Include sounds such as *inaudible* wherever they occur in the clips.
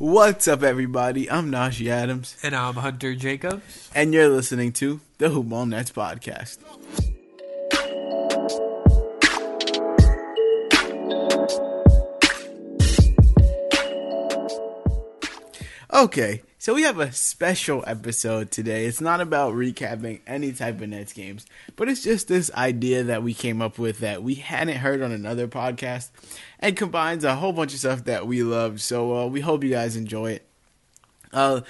What's up, everybody? I'm Najee Adams, And I'm Hunter Jacobs. and you're listening to the Hoopball Nets podcast. Okay, so we have a special episode today. It's not about recapping any type of Nets games, but it's just this idea that we came up with that we hadn't heard on another podcast and combines a whole bunch of stuff that we love. So uh, we hope you guys enjoy it. Uh,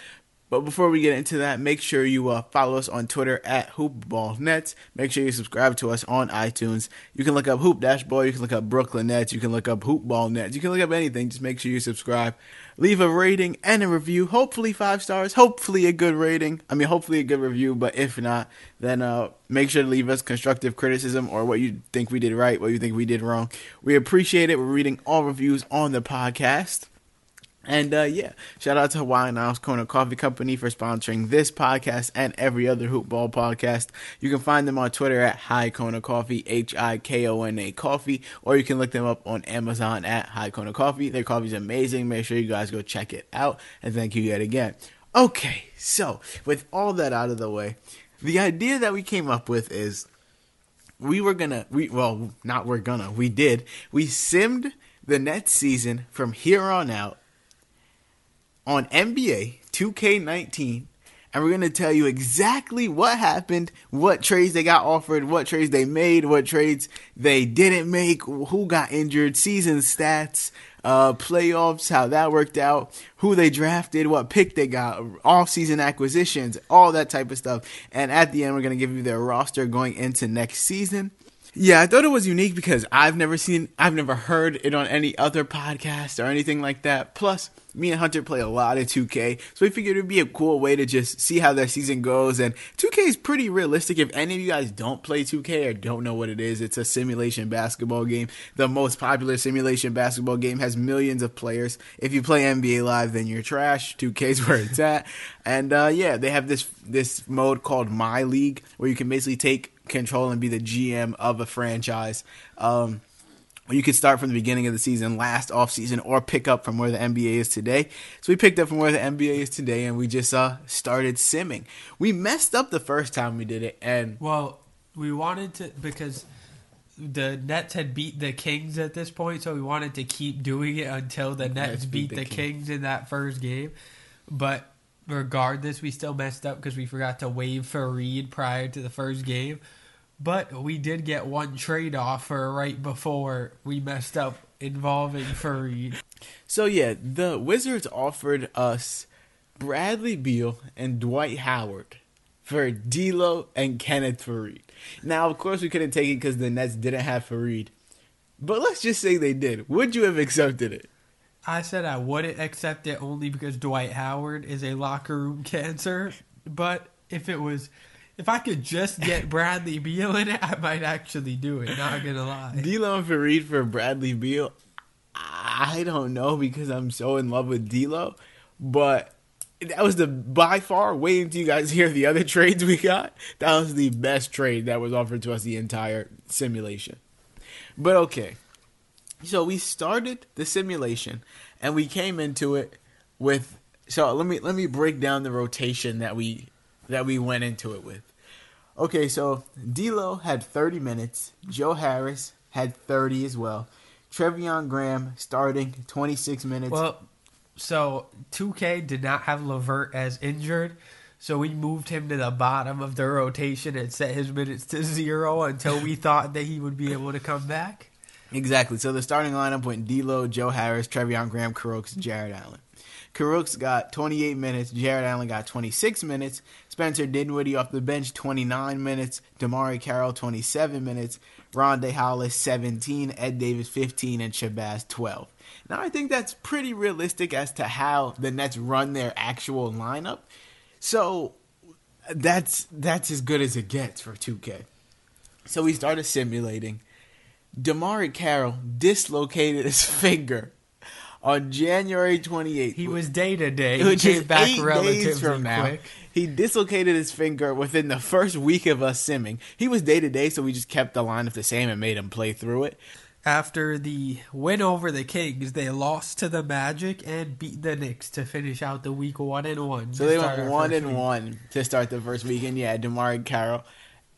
but before we get into that, make sure you uh, follow us on Twitter at HoopBallNets. Make sure you subscribe to us on iTunes. You can look up Hoop Dash Dashboard. You can look up Brooklyn Nets. You can look up Hoopball Nets. You can look up anything. Just make sure you subscribe. Leave a rating and a review. Hopefully five stars. Hopefully a good rating. I mean, hopefully a good review. But if not, then uh, make sure to leave us constructive criticism or what you think we did right, what you think we did wrong. We appreciate it. We're reading all reviews on the podcast. And uh, yeah, shout out to Hawaiian Isles Kona Coffee Company for sponsoring this podcast and every other Hoopball podcast. You can find them on Twitter at High Kona Coffee, H I K O N A Coffee, or you can look them up on Amazon at High Kona Coffee. Their coffee is amazing. Make sure you guys go check it out. And thank you yet again. Okay, so with all that out of the way, the idea that we came up with is we were gonna we well not we're gonna we did we simmed the next season from here on out on NBA 2K19 and we're going to tell you exactly what happened, what trades they got offered, what trades they made, what trades they didn't make, who got injured, season stats, uh, playoffs, how that worked out, who they drafted, what pick they got, off-season acquisitions, all that type of stuff. And at the end, we're going to give you their roster going into next season. Yeah, I thought it was unique because I've never seen, I've never heard it on any other podcast or anything like that. Plus, me and Hunter play a lot of 2K, so we figured it'd be a cool way to just see how their season goes. And 2K is pretty realistic. If any of you guys don't play 2K or don't know what it is, it's a simulation basketball game. The most popular simulation basketball game has millions of players. If you play NBA Live, then you're trash. 2K's where it's at. And uh, yeah, they have this this mode called My League, where you can basically take control and be the GM of a franchise. Um, you could start from the beginning of the season, last off season, or pick up from where the NBA is today. So we picked up from where the NBA is today, and we just uh, started simming. We messed up the first time we did it, and Well, we wanted to because the Nets had beat the Kings at this point, so we wanted to keep doing it until the Nets beat the Kings in that first game. But regardless, we still messed up because we forgot to waive Faried prior to the first game. But we did get one trade offer right before we messed up involving Faried. so yeah, the Wizards offered us Bradley Beal and Dwight Howard for D'Lo and Kenneth Faried. Now, of course, we couldn't take it because the Nets didn't have Faried. But let's just say they did. Would you have accepted it? I said I wouldn't accept it only because Dwight Howard is a locker room cancer. But if it was, if I could just get Bradley Beal in it, I might actually do it. Not gonna lie. D'Lo Faried for Bradley Beal. I don't know because I'm so in love with D'Lo, but that was the by far. Wait until you guys *laughs* hear the other trades we got. That was the best trade that was offered to us the entire simulation. But okay, so we started the simulation and we came into it with. So let me let me break down the rotation that we that we went into it with. Okay, so D'Lo had 30 minutes. Joe Harris had 30 as well. Treveon Graham starting 26 minutes. Well, so 2K did not have LeVert as injured, so we moved him to the bottom of the rotation and set his minutes to zero until we *laughs* thought that he would be able to come back. Exactly. So the starting lineup went D'Lo, Joe Harris, Treveon Graham, Kurucs, Jarrett Allen. Kurucs got 28 minutes. Jarrett Allen got 26 minutes. Spencer Dinwiddie off the bench, 29 minutes. DeMarre Carroll, 27 minutes. Rondae Hollis, 17. Ed Davis, 15. And Shabazz, 12. Now, I think that's pretty realistic as to how the Nets run their actual lineup. So that's that's as good as it gets for 2K. So we started simulating. DeMarre Carroll dislocated his *laughs* finger on January 28th. He was day to day. He came back eight days from now. Quick. He dislocated his finger within the first week of us simming. He was day to day, so we just kept the line lineup the same and made him play through it. After the win over the Kings, they lost to the Magic and beat the Knicks to finish out the week one and one. So they went one and week. one to start the first weekend. yeah, DeMarre Carroll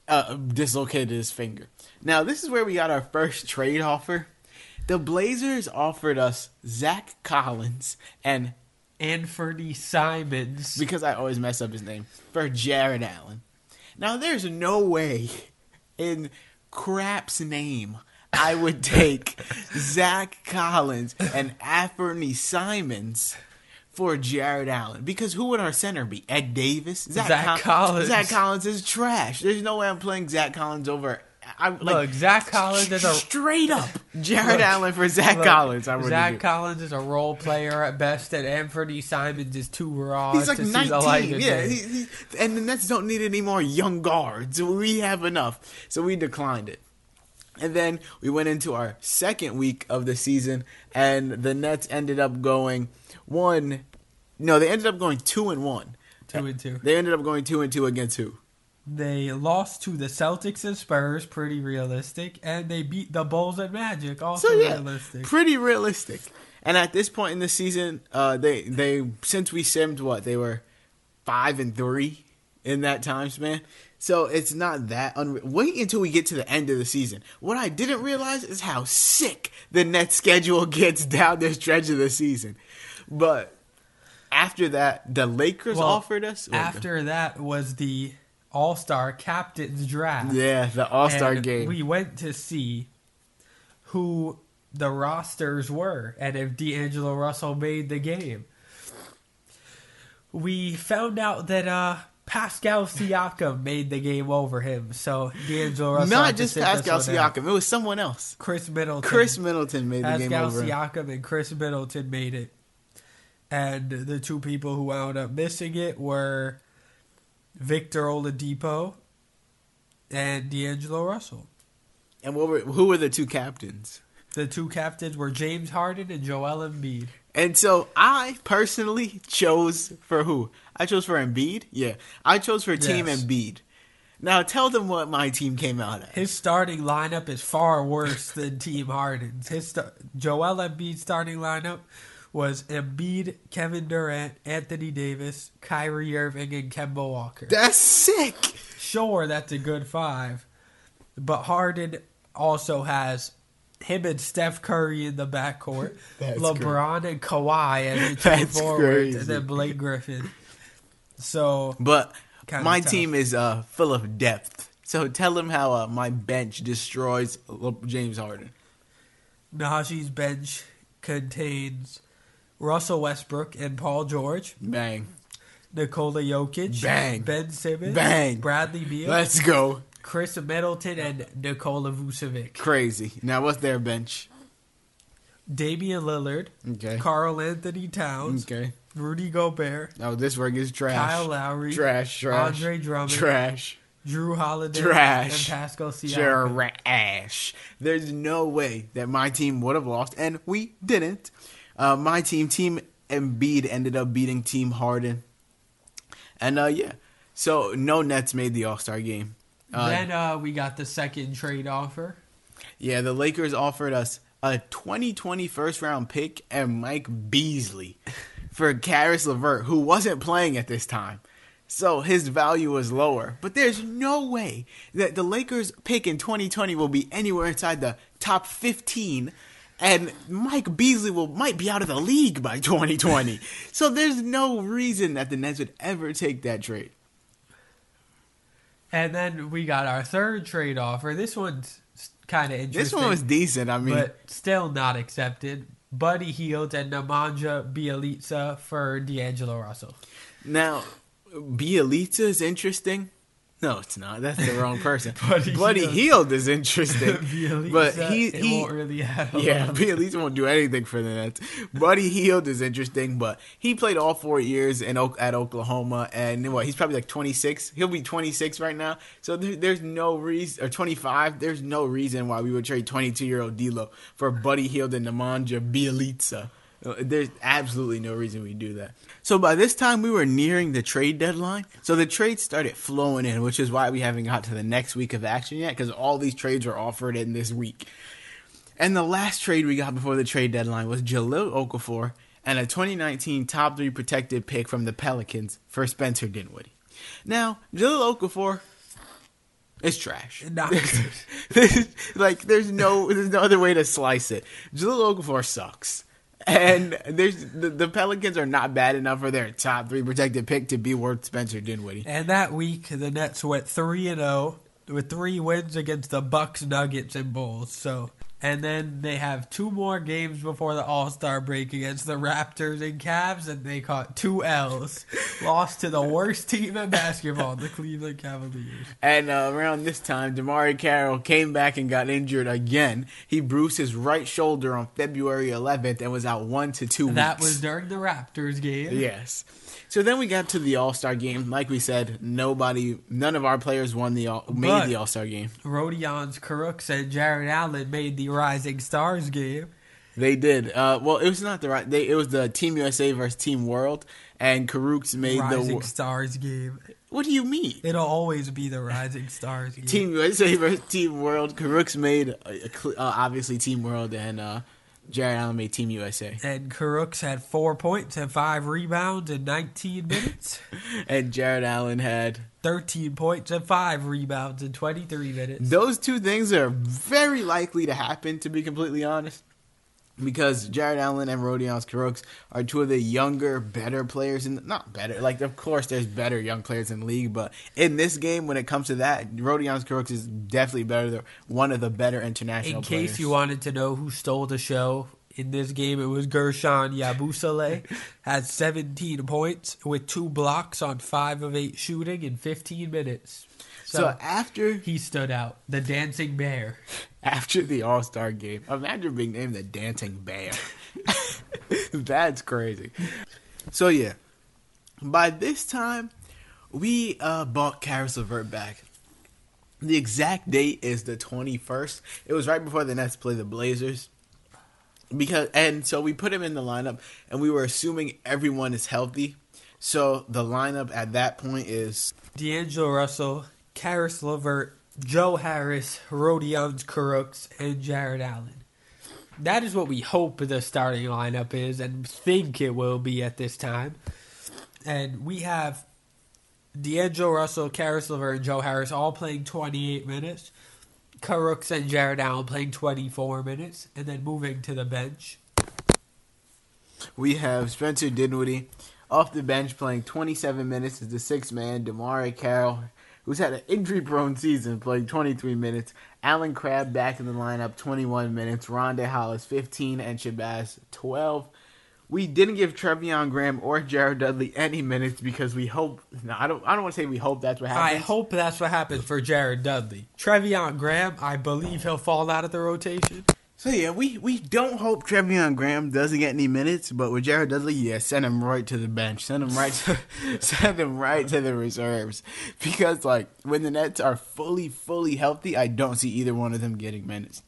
uh, dislocated his finger. Now this is where we got our first trade offer the Blazers offered us Zach Collins and Anfernee Simons because I always mess up his name for Jarrett Allen. Now there's no way in crap's name I would take Zach Collins and Anfernee Simons for Jarrett Allen because who would our center be? Ed Davis, Zach, Zach Collins. Zach Collins is trash. There's no way I'm playing Zach Collins over I, like, look, Zach Collins is a straight up Jarrett look, Allen for Zach look, Collins. I Zach Collins is a role player at best, and Anthony Simons is too raw. He's like to nineteen, yeah. He, he, and the Nets don't need any more young guards. We have enough, so we declined it. And then we went into our second week of the season, and the Nets ended up going one. No, they ended up going two and one. Two and two. They ended up going two and two against who? They lost to the Celtics and Spurs, pretty realistic, and they beat the Bulls and Magic, also so, yeah, realistic. Pretty realistic. And at this point in the season, uh, they they since we simmed what they were five and three in that time span. So it's not that unreal. Wait until we get to the end of the season. What I didn't realize is how sick the net schedule gets down the stretch of the season. But after that, the Lakers well, offered us. After that was the all Star Captain's Draft. Yeah, the All Star game. We went to see who the rosters were and if D'Angelo Russell made the game. We found out that uh, Pascal Siakam made the game over him. So D'Angelo Russell. Not just Pascal Siakam, it was someone else. Khris Middleton. Khris Middleton made Pascal the game over. Pascal Siakam and Khris Middleton made it. And the two people who wound up missing it were Victor Oladipo, and D'Angelo Russell. And what were who were the two captains? The two captains were James Harden and Joel Embiid. And so I personally chose for who? I chose for Embiid. Yeah, I chose for Team yes. Embiid. Now tell them what my team came out as. His starting lineup is far worse than Team Harden's. His st- Joel Embiid starting lineup was Embiid, Kevin Durant, Anthony Davis, Kyrie Irving, and Kemba Walker. That's sick. Sure, that's a good five, but Harden also has him and Steph Curry in the backcourt, *laughs* LeBron great. and Kawhi as the two forwards, and then Blake Griffin. So, but my tough. team is uh, full of depth. So tell them how uh, my bench destroys James Harden. Najee's bench contains Russell Westbrook and Paul George. Bang. Nikola Jokic. Bang. Ben Simmons. Bang. Bradley Beal. Let's go. Khris Middleton and Nikola Vucevic. Crazy. Now what's their bench? Damian Lillard. Okay. Karl-Anthony Towns. Okay. Rudy Gobert. Oh, this work is trash. Kyle Lowry. Trash, trash. Andre Drummond. Trash. Jrue Holiday, Trash. and Pascal Siakam. Trash. There's no way that my team would have lost, and we didn't. Uh, my team, Team Embiid, ended up beating Team Harden. And uh, yeah, so no Nets made the All Star game. Uh, then uh, we got the second trade offer. yeah, the Lakers offered us a 2020 first round pick and Mike Beasley *laughs* for Caris LeVert, who wasn't playing at this time. So his value was lower. But there's no way that the Lakers pick in 2020 will be anywhere inside the top 15 and Mike Beasley will might be out of the league by 2020. *laughs* so there's no reason that the Nets would ever take that trade. And then we got our third trade offer. This one's kind of interesting. This one was decent. I mean, but still not accepted. Buddy Hield and Nemanja Bjelica for D'Angelo Russell. Now, Bjelica is interesting. *laughs* No, it's not. That's the wrong *laughs* person. Buddy Buddy, Hield. Hield is interesting, *laughs* but he he won't really up. yeah, Bjelica won't do anything for the Nets. Buddy Hield is interesting, but he played all four years in at Oklahoma, and what he's probably like 26. He'll be 26 right now, so there, there's no reason or 25. There's no reason why we would trade 22 year old D'Lo for Buddy Hield and Nemanja Bjelica. Uh, There's absolutely no reason we do that. So by this time we were nearing the trade deadline. So the trades started flowing in, which is why we haven't got to the next week of action yet, because all these trades were offered in this week. And the last trade we got before the trade deadline was Jahlil Okafor and a 2019 top three protected pick from the Pelicans for Spencer Dinwiddie. Now, Jahlil Okafor is trash. Not *laughs* like there's no there's no other way to slice it. Jahlil Okafor sucks. And there's the, the Pelicans are not bad enough for their top three protected pick to be worth Spencer Dinwiddie. And that week, the Nets went three and zero with three wins against the Bucks, Nuggets, and Bulls. So, and then they have two more games before the All Star break against the Raptors and Cavs, and they caught two L's, *laughs* lost to the worst team in basketball, the Cleveland Cavaliers. And uh, around this time, DeMarre Carroll came back and got injured again. He bruised his right shoulder on February 11th and was out one to two That weeks. was during the Raptors game. Yes. So then we got to the All Star game. Like we said, nobody, none of our players won the all, made But- the All Star game. Rodions Kurucs and Jarrett Allen made the Rising Stars game. They did. Uh, well, it was not the right. They, it was the Team USA versus Team World, and Kurucs made Rising the. Rising Stars game. What do you mean? It'll always be the Rising Stars *laughs* game. Team USA versus Team World. Kurucs made uh, uh, obviously Team World, and uh, Jarrett Allen made Team USA. And Kurucs had four points and five rebounds in 19 minutes. *laughs* And Jarrett Allen had 13 points and five rebounds in 23 minutes. Those two things are very likely to happen, to be completely honest. Because Jarrett Allen and Rodions Kurucs are two of the younger, better players in not better. Like of course there's better young players in the league, but in this game when it comes to that, Rodions Kurucs is definitely better than one of the better international In players. case you wanted to know who stole the show in this game, it was Guerschon Yabusele. *laughs* had 17 points with two blocks on five of eight shooting in 15 minutes. So So, after he stood out. The dancing bear. after the All Star game, imagine being named the Dancing Bear. *laughs* That's crazy. So yeah, by this time, we uh, bought Caris LeVert back. The exact date is the twenty first. It was right before the Nets play the Blazers. Because and so we put him in the lineup, and we were assuming everyone is healthy. So the lineup at that point is D'Angelo Russell, Caris LeVert, Joe Harris, Rodions Kurucs, and Jarrett Allen. That is what we hope the starting lineup is and think it will be at this time. And we have D'Angelo Russell, Caris LeVert, and Joe Harris all playing 28 minutes. Kurucs and Jarrett Allen playing 24 minutes. And then moving to the bench. We have Spencer Dinwiddie off the bench playing 27 minutes as the sixth man. DeMarre Carroll, who's had an injury-prone season, playing 23 minutes. Allen Crabbe back in the lineup, 21 minutes. Rondae Hollis, 15, and Shabazz, 12. We didn't give Treveon Graham or Jared Dudley any minutes because we hope. No, I don't. I don't want to say we hope that's what happens. I hope that's what happens for Jared Dudley. Treveon Graham, I believe he'll fall out of the rotation. So yeah, we, we don't hope Treveon Graham doesn't get any minutes, but with Jared Dudley, yeah, send him right to the bench. Send him right to *laughs* send him right to the reserves. Because like when the Nets are fully, fully healthy, I don't see either one of them getting minutes.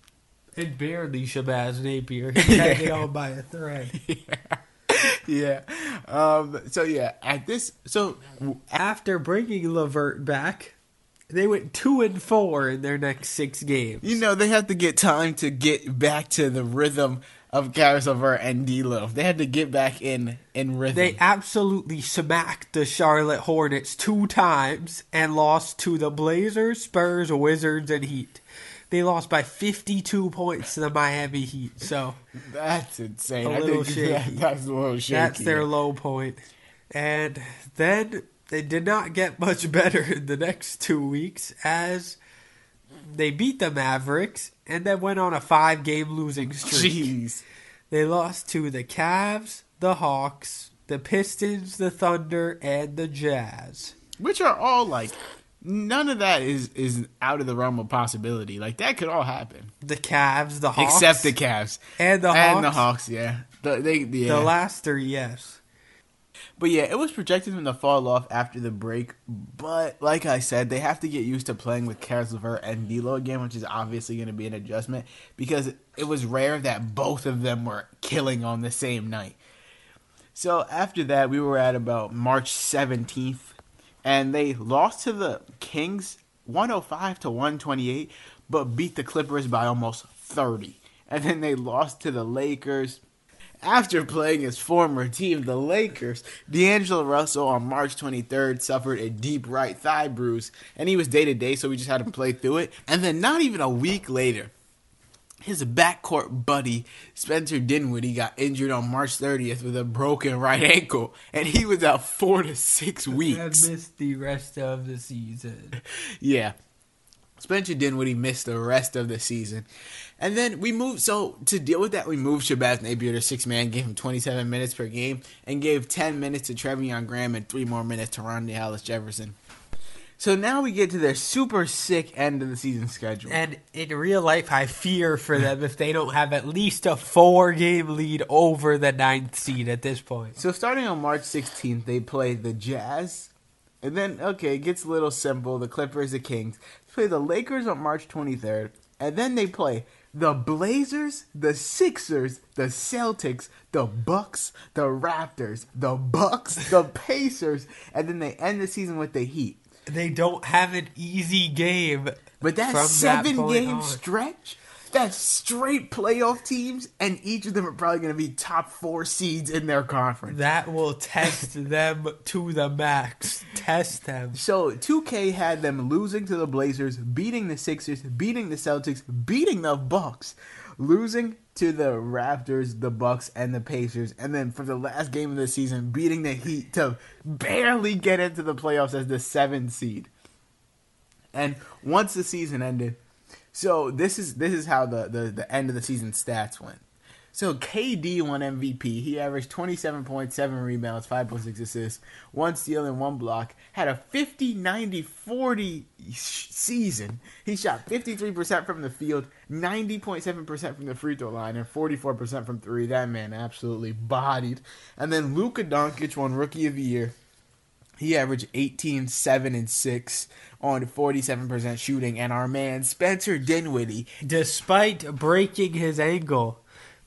And barely Shabazz Napier. *laughs* He's hanging all by a thread. *laughs* yeah. Um, so yeah, at this, so after bringing LeVert back, they went two and four in their next six games. You know, they had to get time to get back to the rhythm of LeVert and D'Lo. They had to get back in in rhythm. They absolutely smacked the Charlotte Hornets two times and lost to the Blazers, Spurs, Wizards, and Heat. They lost by 52 points to the Miami Heat. So that's insane. A I little think shaky. *laughs* that- that's a little shaky. That's their low point. And then they did not get much *laughs* better in the next two weeks as they beat the Mavericks and then went on a five game losing streak. Jeez. They lost to the Cavs, the Hawks, the Pistons, the Thunder, and the Jazz. Which are all like none of that is is out of the realm of possibility. Like that could all happen. The Cavs, the Hawks, Except the Cavs. and the and the Hawks. Hawks, yeah. The, they, yeah. The last three, yes. But yeah, it was projected them to fall off after the break. But like I said, they have to get used to playing with Caris LeVert and D'Lo again, which is obviously going to be an adjustment because it was rare that both of them were killing on the same night. So after that, we were at about March 17th, and they lost to the Kings 105 to 128, but beat the Clippers by almost 30. And then they lost to the Lakers after playing his former team, the Lakers, D'Angelo Russell on March 23rd suffered a deep right thigh bruise, and he was day to day, so we just had to play through it. And then, not even a week later, his backcourt buddy Spencer Dinwiddie got injured on March 30th with a broken right ankle, and he was out four to six weeks. missed the rest of the season. *laughs* Yeah. Spencer Dinwiddie missed the rest of the season. And then we moved, so to deal with that, we moved Shabazz Napier to six man, gave him 27 minutes per game, and gave 10 minutes to Treveon Graham and three more minutes to Ronnie Hollis Jefferson. So now we get to their super sick end of the season schedule. And in real life, I fear for them if they don't have at least a four game lead over the ninth seed at this point. So starting on March 16th, they play the Jazz. And then, okay, it gets a little simple. The Clippers, the Kings. Play the Lakers on March 23rd. And then they play the Blazers, the Sixers, the Celtics, the Bucks, the Raptors, the Bucks, the *laughs* Pacers. And then they end the season with the Heat. They don't have an easy game. But that seven point game on. stretch, that's straight playoff teams, and each of them are probably going to be top four seeds in their conference. That will test them to the max. Test them. So 2K had them losing to the Blazers, beating the Sixers, beating the Celtics, beating the Bucks, losing to the Raptors, the Bucks, and the Pacers, and then for the last game of the season, beating the Heat to barely get into the playoffs as the seventh seed. And once the season ended, so this is this is how the, the, the end of the season stats went. So KD won MVP. He averaged 27.7 rebounds, 5.6 assists, one steal, and one block. Had a 50 90 40 season. He shot 53% from the field, 90.7% from the free throw line, and 44% from three. That man absolutely bodied. And then Luka Doncic won Rookie of the Year. He averaged 18, 7, and 6 on 47% shooting. And our man Spencer Dinwiddie Despite breaking his ankle,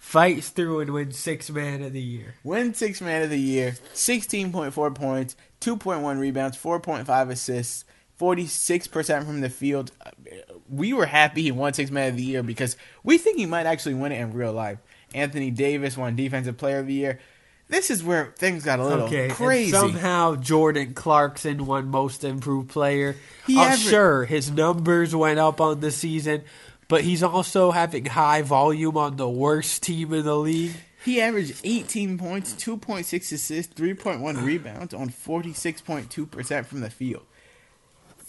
fights through and wins six man of the year. Win six man of the year, 16.4 points, 2.1 rebounds, 4.5 assists, 46% from the field. We were happy he won six man of the year because we think he might actually win it in real life. Anthony Davis won defensive player of the year. This is where things got a little Okay, crazy. somehow Jordan Clarkson won Most Improved Player. He sure, his numbers went up on the season, but he's also having high volume on the worst team in the league. He averaged 18 points, 2.6 assists, 3.1 rebounds on 46.2% from the field.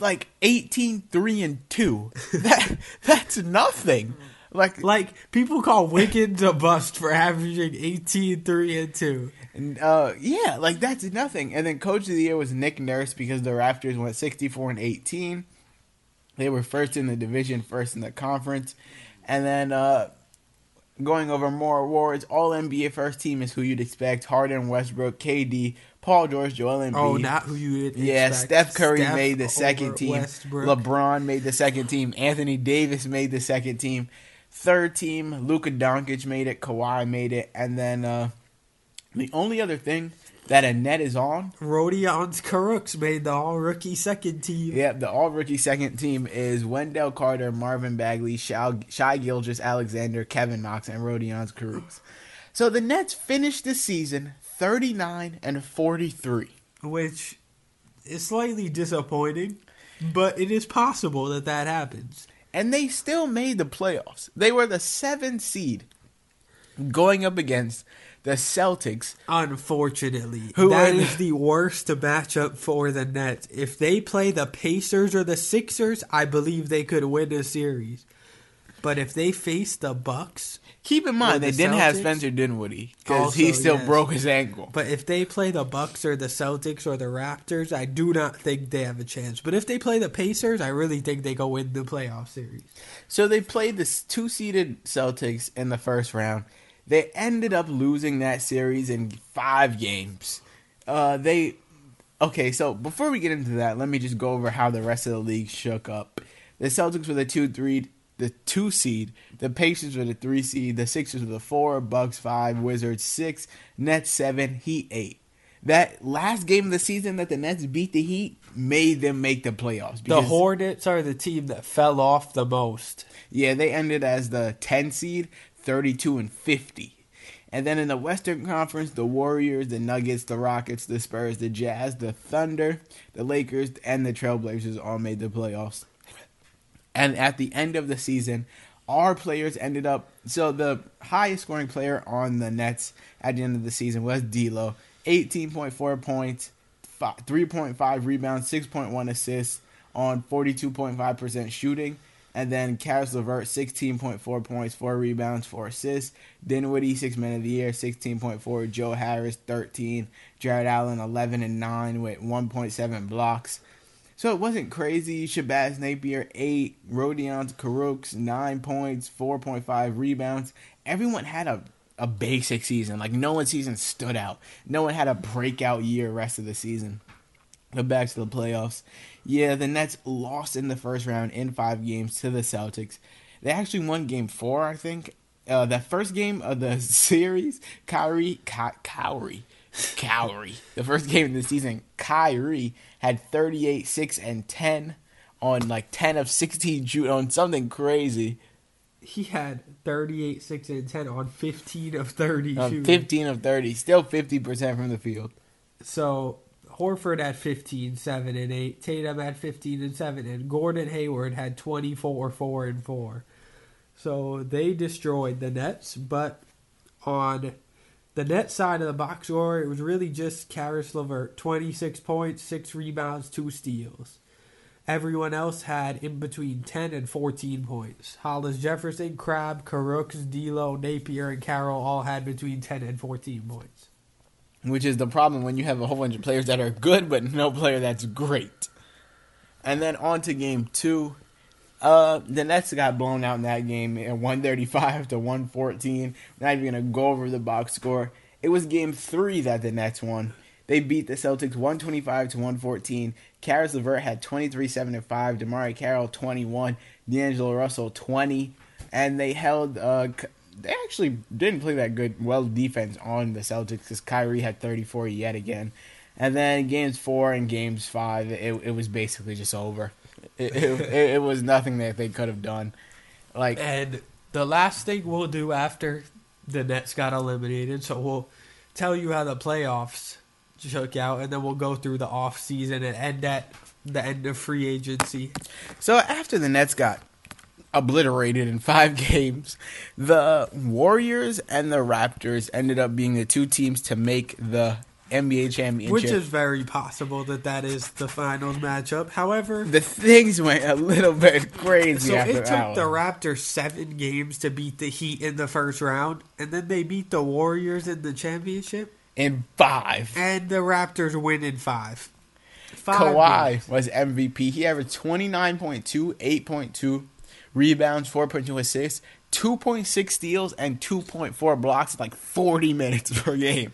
Like 18, 3, and 2. *laughs* That, that's nothing. Like, Like people call Wiggins a bust for averaging 18, 3, and 2. and, uh, yeah, like that's nothing. And then coach of the year was Nick Nurse because the Raptors went 64 and 18. They were first in the division, first in the conference. And then, uh, going over more awards. All NBA first team is who you'd expect: Harden, Westbrook, KD, Paul George, Joel Embiid. Oh, not who you Yeah. Steph Curry Steph made the second team. Westbrook. LeBron made the second team. Anthony Davis made the second team. Third team, Luka Doncic made it. Kawhi made it. And then uh, the only other thing that a net is on, Rodions Kurucs made the all rookie second team. yeah, the all rookie second team is Wendell Carter, Marvin Bagley, Shai, Shai Gilgeous, Alexander, Kevin Knox, and Rodions Kurucs. So the Nets finished the season 39 and 43. which is slightly disappointing, but it is possible that that happens. and they still made the playoffs. They were the seventh seed going up against the Celtics. Unfortunately, Who that are- is the worst matchup for the Nets. If they play the Pacers or the Sixers, I believe they could win a series. But if they face the Bucks, Keep in mind, they the didn't have Spencer Dinwiddie because he still yes. broke his ankle. but if they play the Bucks or the Celtics or the Raptors, I do not think they have a chance. But if they play the Pacers, I really think they go win the playoff series. So they played the two seeded Celtics in the first round. They ended up losing that series in five games. Uh, they okay. So before we get into that, let me just go over how the rest of the league shook up. The Celtics were the two three, the two seed. The Pacers were the three seed. The Sixers were the four. Bucks five. Wizards six. Nets seven. Heat eight. That last game of the season that the Nets beat the Heat made them make the playoffs. The Hornets are the team that fell off the most. yeah, they ended as the 10 seed, 32 and 50. And then in the Western Conference, the Warriors, the Nuggets, the Rockets, the Spurs, the Jazz, the Thunder, the Lakers, and the Trailblazers all made the playoffs. And at the end of the season, our players ended up. So the highest scoring player on the Nets at the end of the season was D'Lo, 18.4 points, fi- 3.5 rebounds, 6.1 assists on 42.5% shooting. And then Caris LeVert, 16.4 points, 4 rebounds, 4 assists. Dinwiddie, 6 men of the year, 16.4. Joe Harris, 13. Jarrett Allen, 11 and 9 with 1.7 blocks. So it wasn't crazy. Shabazz Napier, 8. Rodion Kurucs, 9 points, 4.5 rebounds. Everyone had a, a basic season. Like, no one's season stood out. No one had a breakout year rest of the season. But back to the playoffs. Yeah, the Nets lost in the first round in five games to the Celtics. They actually won game four, I think. Uh, that first game of the *laughs* series, Kyrie, Ky- Kyrie, Kyrie. The first game of the season, Kyrie had 38, 6, and 10 on like 10 of 16 shoot on something crazy. He had 38, 6, and 10 on 15 of 30 On shooting. 15 of 30, still 50% from the field. So Horford had 15, 7, and 8. Tatum had 15 and 7. And Gordon Hayward had 24, 4, and 4. So they destroyed the Nets. But on the net side of the box score, it was really just Caris LeVert. 26 points, 6 rebounds, 2 steals. Everyone else had in between 10 and 14 points. Hollis Jefferson, Crabbe, Kurucs, D'Lo, Napier, and Carroll all had between 10 and 14 points. Which is the problem when you have a whole bunch of players that are good but no player that's great. And then on to game two. Uh, the Nets got blown out in that game at 135 to 114. Not even gonna go over the box score. It was game three that the Nets won. They beat the Celtics 125 to 114. Caris LeVert had 23, 7, and 5. DeMarre Carroll 21. D'Angelo Russell 20. And they held uh, they actually didn't play that good, well defense on the Celtics because Kyrie had 34 yet again. And then games four and games five, it, it was basically just over. It, it, it was nothing that they could have done. Like, And the last thing we'll do after the Nets got eliminated, so we'll tell you how the playoffs shook out, and then we'll go through the off season and end at the end of free agency. so after the Nets got obliterated in five *laughs* games, the Warriors and the Raptors ended up being the two teams to make the NBA championship. Which is very possible that that is the finals matchup. However, the things went a little bit crazy so it took that the. Raptors seven games to beat the Heat in the first round, and then they beat the Warriors in the championship, in five. and the Raptors win in five. Five Kawhi games. was MVP. He averaged 29.2, 8.2 rebounds, 4.2 assists, 2.6 steals and 2.4 blocks like 40 minutes per game.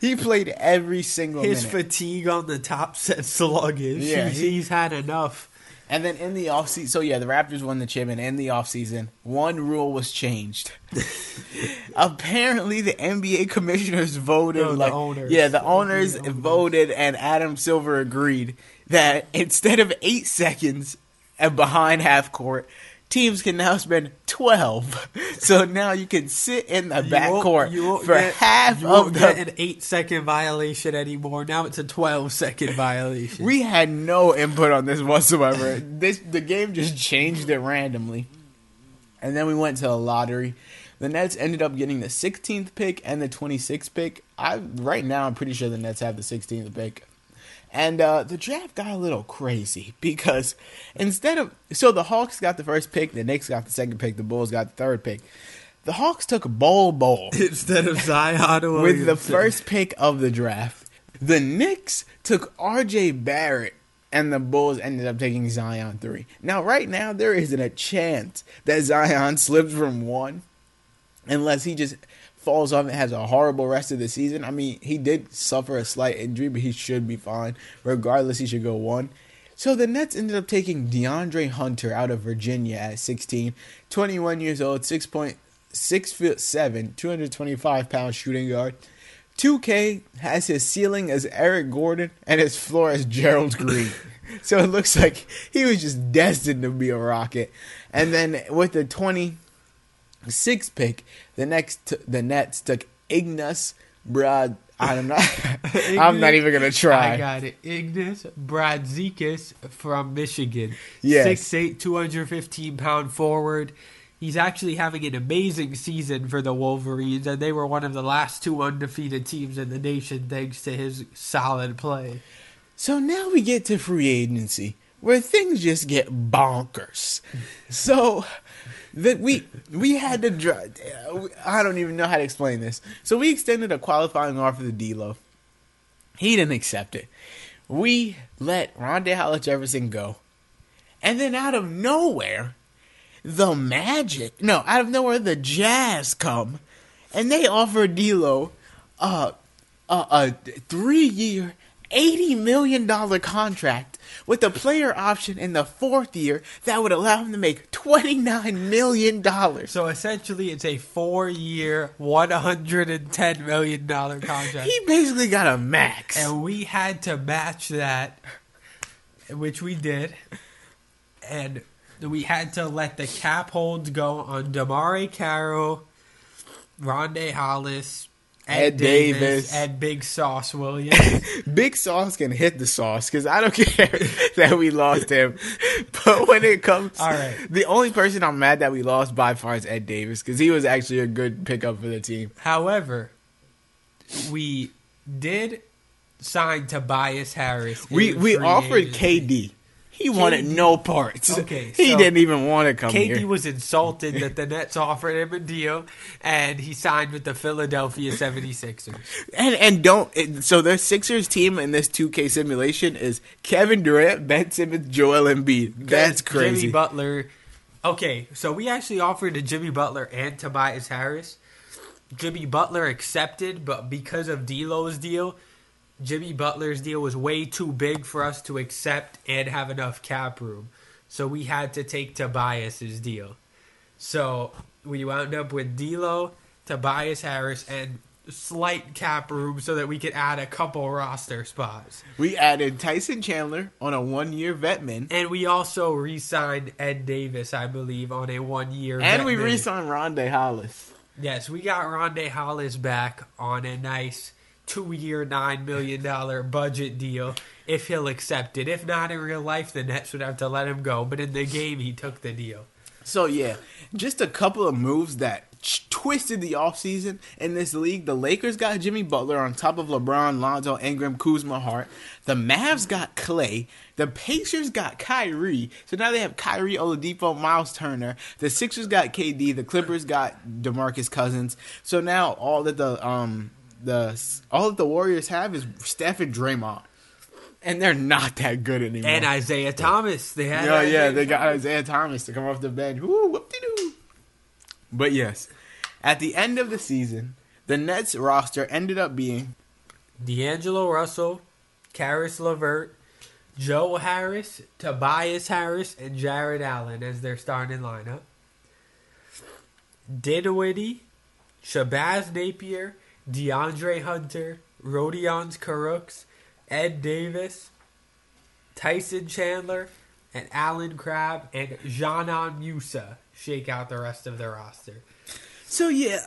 He played every single His minute. fatigue on the top *laughs* set sluggish. Yeah, he's, he- he's had enough. And then in the offseason, so yeah, the Raptors won the chip, and in the offseason, one rule was changed. *laughs* Apparently, the NBA commissioners voted, No, the like, owners. yeah, the The owners owners. voted, and Adam Silver agreed that instead of eight seconds and behind half court, teams can now spend 12. *laughs* So now you can sit in the You back court you won't for get- half you of won't the get an eight second violation anymore. Now it's a twelve second *laughs* violation. We had no input on this whatsoever. this the game just changed it randomly. And then we went to a lottery. The Nets ended up getting the 16th pick and the 26th pick. I right now I'm pretty sure the Nets have the 16th pick. And uh, the draft got a little crazy *laughs* because instead of so the Hawks got the first pick, the Knicks got the second pick, the Bulls got the third pick. The Hawks took Bol Bol *laughs* Instead of Zion with the first pick of the draft. The Knicks took R.J. Barrett, and the Bulls ended up taking Zion three. Now, right now, there isn't a chance that Zion *laughs* slips from one, unless he just falls off and has a horrible rest of the season. I mean, he did suffer a slight injury, but he should be fine. Regardless, he should go one. So the Nets ended up taking DeAndre Hunter out of Virginia at 16, 21 years old, 6 point, 6 foot 7, 225 pound shooting guard. 2K has his ceiling as Eric Gordon and his floor as Gerald *laughs* Green. so it looks like he was just destined to be a Rocket. And then with the 26th pick, the next the Nets took Ignas Brad. I don't know. I'm not even gonna try. I got it. Ignas Brazdeikis from Michigan. Yes. 6'8", 215 pound forward. He's actually having an amazing season for the Wolverines, and they were one of the last two undefeated teams in the nation thanks to his solid play. So now we get to free agency where things just get bonkers. So that we we had to dr- I don't even know how to explain this. So we extended a qualifying offer to D'Lo. He didn't accept it. We let Rondae Hollis Jefferson go, and then out of nowhere, the Magic no out of nowhere the Jazz come, and they offer D'Lo a, a three year, $80 million contract with a player option in the fourth year that would allow him to make $29 million. So essentially, it's a four-year, one hundred and ten million dollar contract. He basically got a max. and we had to match that, which we did, and we had to let the cap holds go on DeMarre Carroll, Rondae Hollis, Ed, Ed Davis, Davis. and Big Sauce Williams. *laughs* Big Sauce can hit the sauce because I don't *laughs* care that we lost him. But when it comes, All right. the only person I'm mad that we lost by far is Ed Davis because he was actually a good pickup for the team. However, we did sign Tobias Harris. We we offered. KD. He wanted no parts. Okay, *laughs* he so didn't even want to come KD here. was insulted that the *laughs* Nets offered him a deal, and he signed with the Philadelphia 76ers. And and don't so the Sixers team in this 2K simulation is Kevin Durant, Ben Simmons, Joel Embiid. That's crazy. Jimmy Butler. Okay, so we actually offered to Jimmy Butler and Tobias Harris. Jimmy Butler accepted, but because of D'Lo's deal, Jimmy Butler's deal was way too big for us to accept and have enough cap room. So we had to take Tobias's deal. So we wound up with D'Lo, Tobias Harris, and slight cap room so that we could add a couple roster spots. we added Tyson Chandler on a one-year vet min, And we also re-signed Ed Davis, I believe, on a one-year. and we re-signed Rondae Hollis. Yes, we got Rondae Hollis back on a nice two-year, nine million dollar budget deal. If he'll accept it, if not in real life, the Nets would have to let him go. But in the game, he took the deal. So yeah, just a couple of moves that twisted the offseason in this league. The Lakers got Jimmy Butler on top of LeBron, Lonzo, Ingram, Kuzma, Hart. The Mavs got Clay. The Pacers got Kyrie. So now they have Kyrie, Oladipo, Miles Turner. The Sixers got KD. The Clippers got DeMarcus Cousins. So now all that the um the all that the Warriors have is Steph and Draymond. And they're not that good anymore. And Isaiah Thomas, they had. Yeah, yeah, Isaiah they got Isaiah Thomas to come off the bench. Woo, whoop-de-doo. But yes, at the end of the season, the Nets roster ended up being D'Angelo Russell, Caris LeVert, Joe Harris, Tobias Harris, and Jarrett Allen as their starting lineup. Dinwiddie, Shabazz Napier, DeAndre Hunter, Rodions Kurucs, Ed Davis, Tyson Chandler, and Allen Crabbe and Dzanan Musa shake out the rest of the roster. So yeah,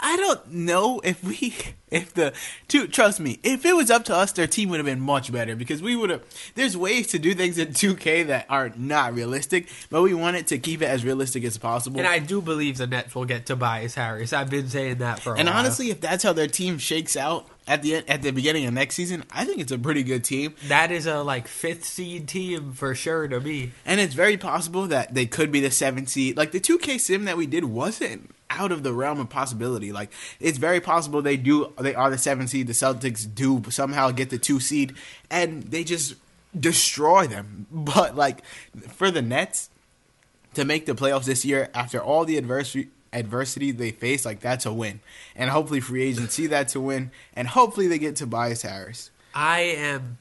I don't know if we, *laughs* if the two, trust me, if it was up to us, their team would have been much better because we would have. There's ways to do things in *laughs* 2K that are not realistic, but we wanted to keep it as realistic as possible. And I do believe the Nets will get Tobias Harris. I've been saying that for. and while. honestly, if that's how their team shakes out at the at the beginning of next season, I think it's a pretty good team. that is a like fifth seed team for sure to me. And it's very possible that they could be the seventh seed. Like the 2K sim that we did wasn't out of the realm of possibility. Like it's very possible they do they are the seven seed. The Celtics do somehow get the two seed and they just destroy them. *laughs* But like for the Nets to make the playoffs this year after all the adversity adversity they face, like that's a win. And hopefully free agents see that to win and hopefully they get Tobias Harris. I am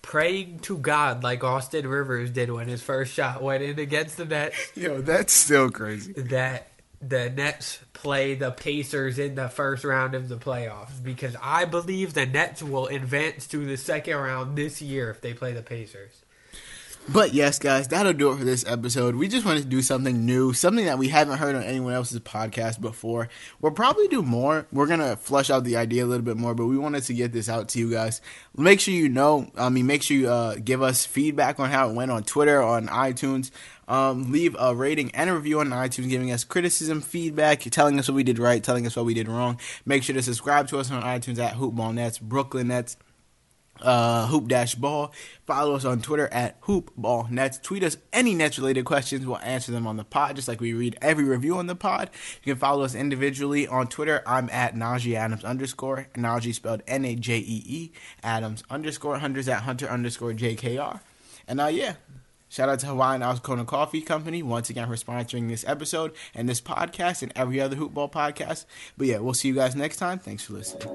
praying to God like Austin Rivers did when his first shot went in against the Nets *laughs* Yo, that's still crazy. that the Nets play the Pacers in the first round of the playoffs because I believe the Nets will advance to the second round this year if they play the Pacers. But yes, guys, that'll do it for this episode. We just wanted to do something new, something that we haven't heard on anyone else's podcast before. We'll probably do more. We're gonna flush out the idea a little bit more, but we wanted to get this out to you guys. Make sure you know. I mean, make sure you uh, give us feedback on how it went on Twitter, on iTunes. Um, leave a rating and a review on iTunes, giving us criticism, feedback, telling us what we did right, telling us what we did wrong. Make sure to subscribe to us on iTunes at Hoopball Nets, Brooklyn Nets uh, hoop dash ball. Follow us on Twitter at hoop ball nets. Tweet us any Nets related questions. We'll answer them on the pod, just like we read every review on the pod. You can follow us individually on Twitter. I'm at Najee Adams underscore. Najee spelled N A J E E. Adams underscore. Hunters at Hunter underscore JKR. And uh, yeah. Shout out to Hawaiian Kona Coffee Company once again for sponsoring this episode and this podcast and every other Hoopball podcast. But yeah, we'll see you guys next time. Thanks for listening.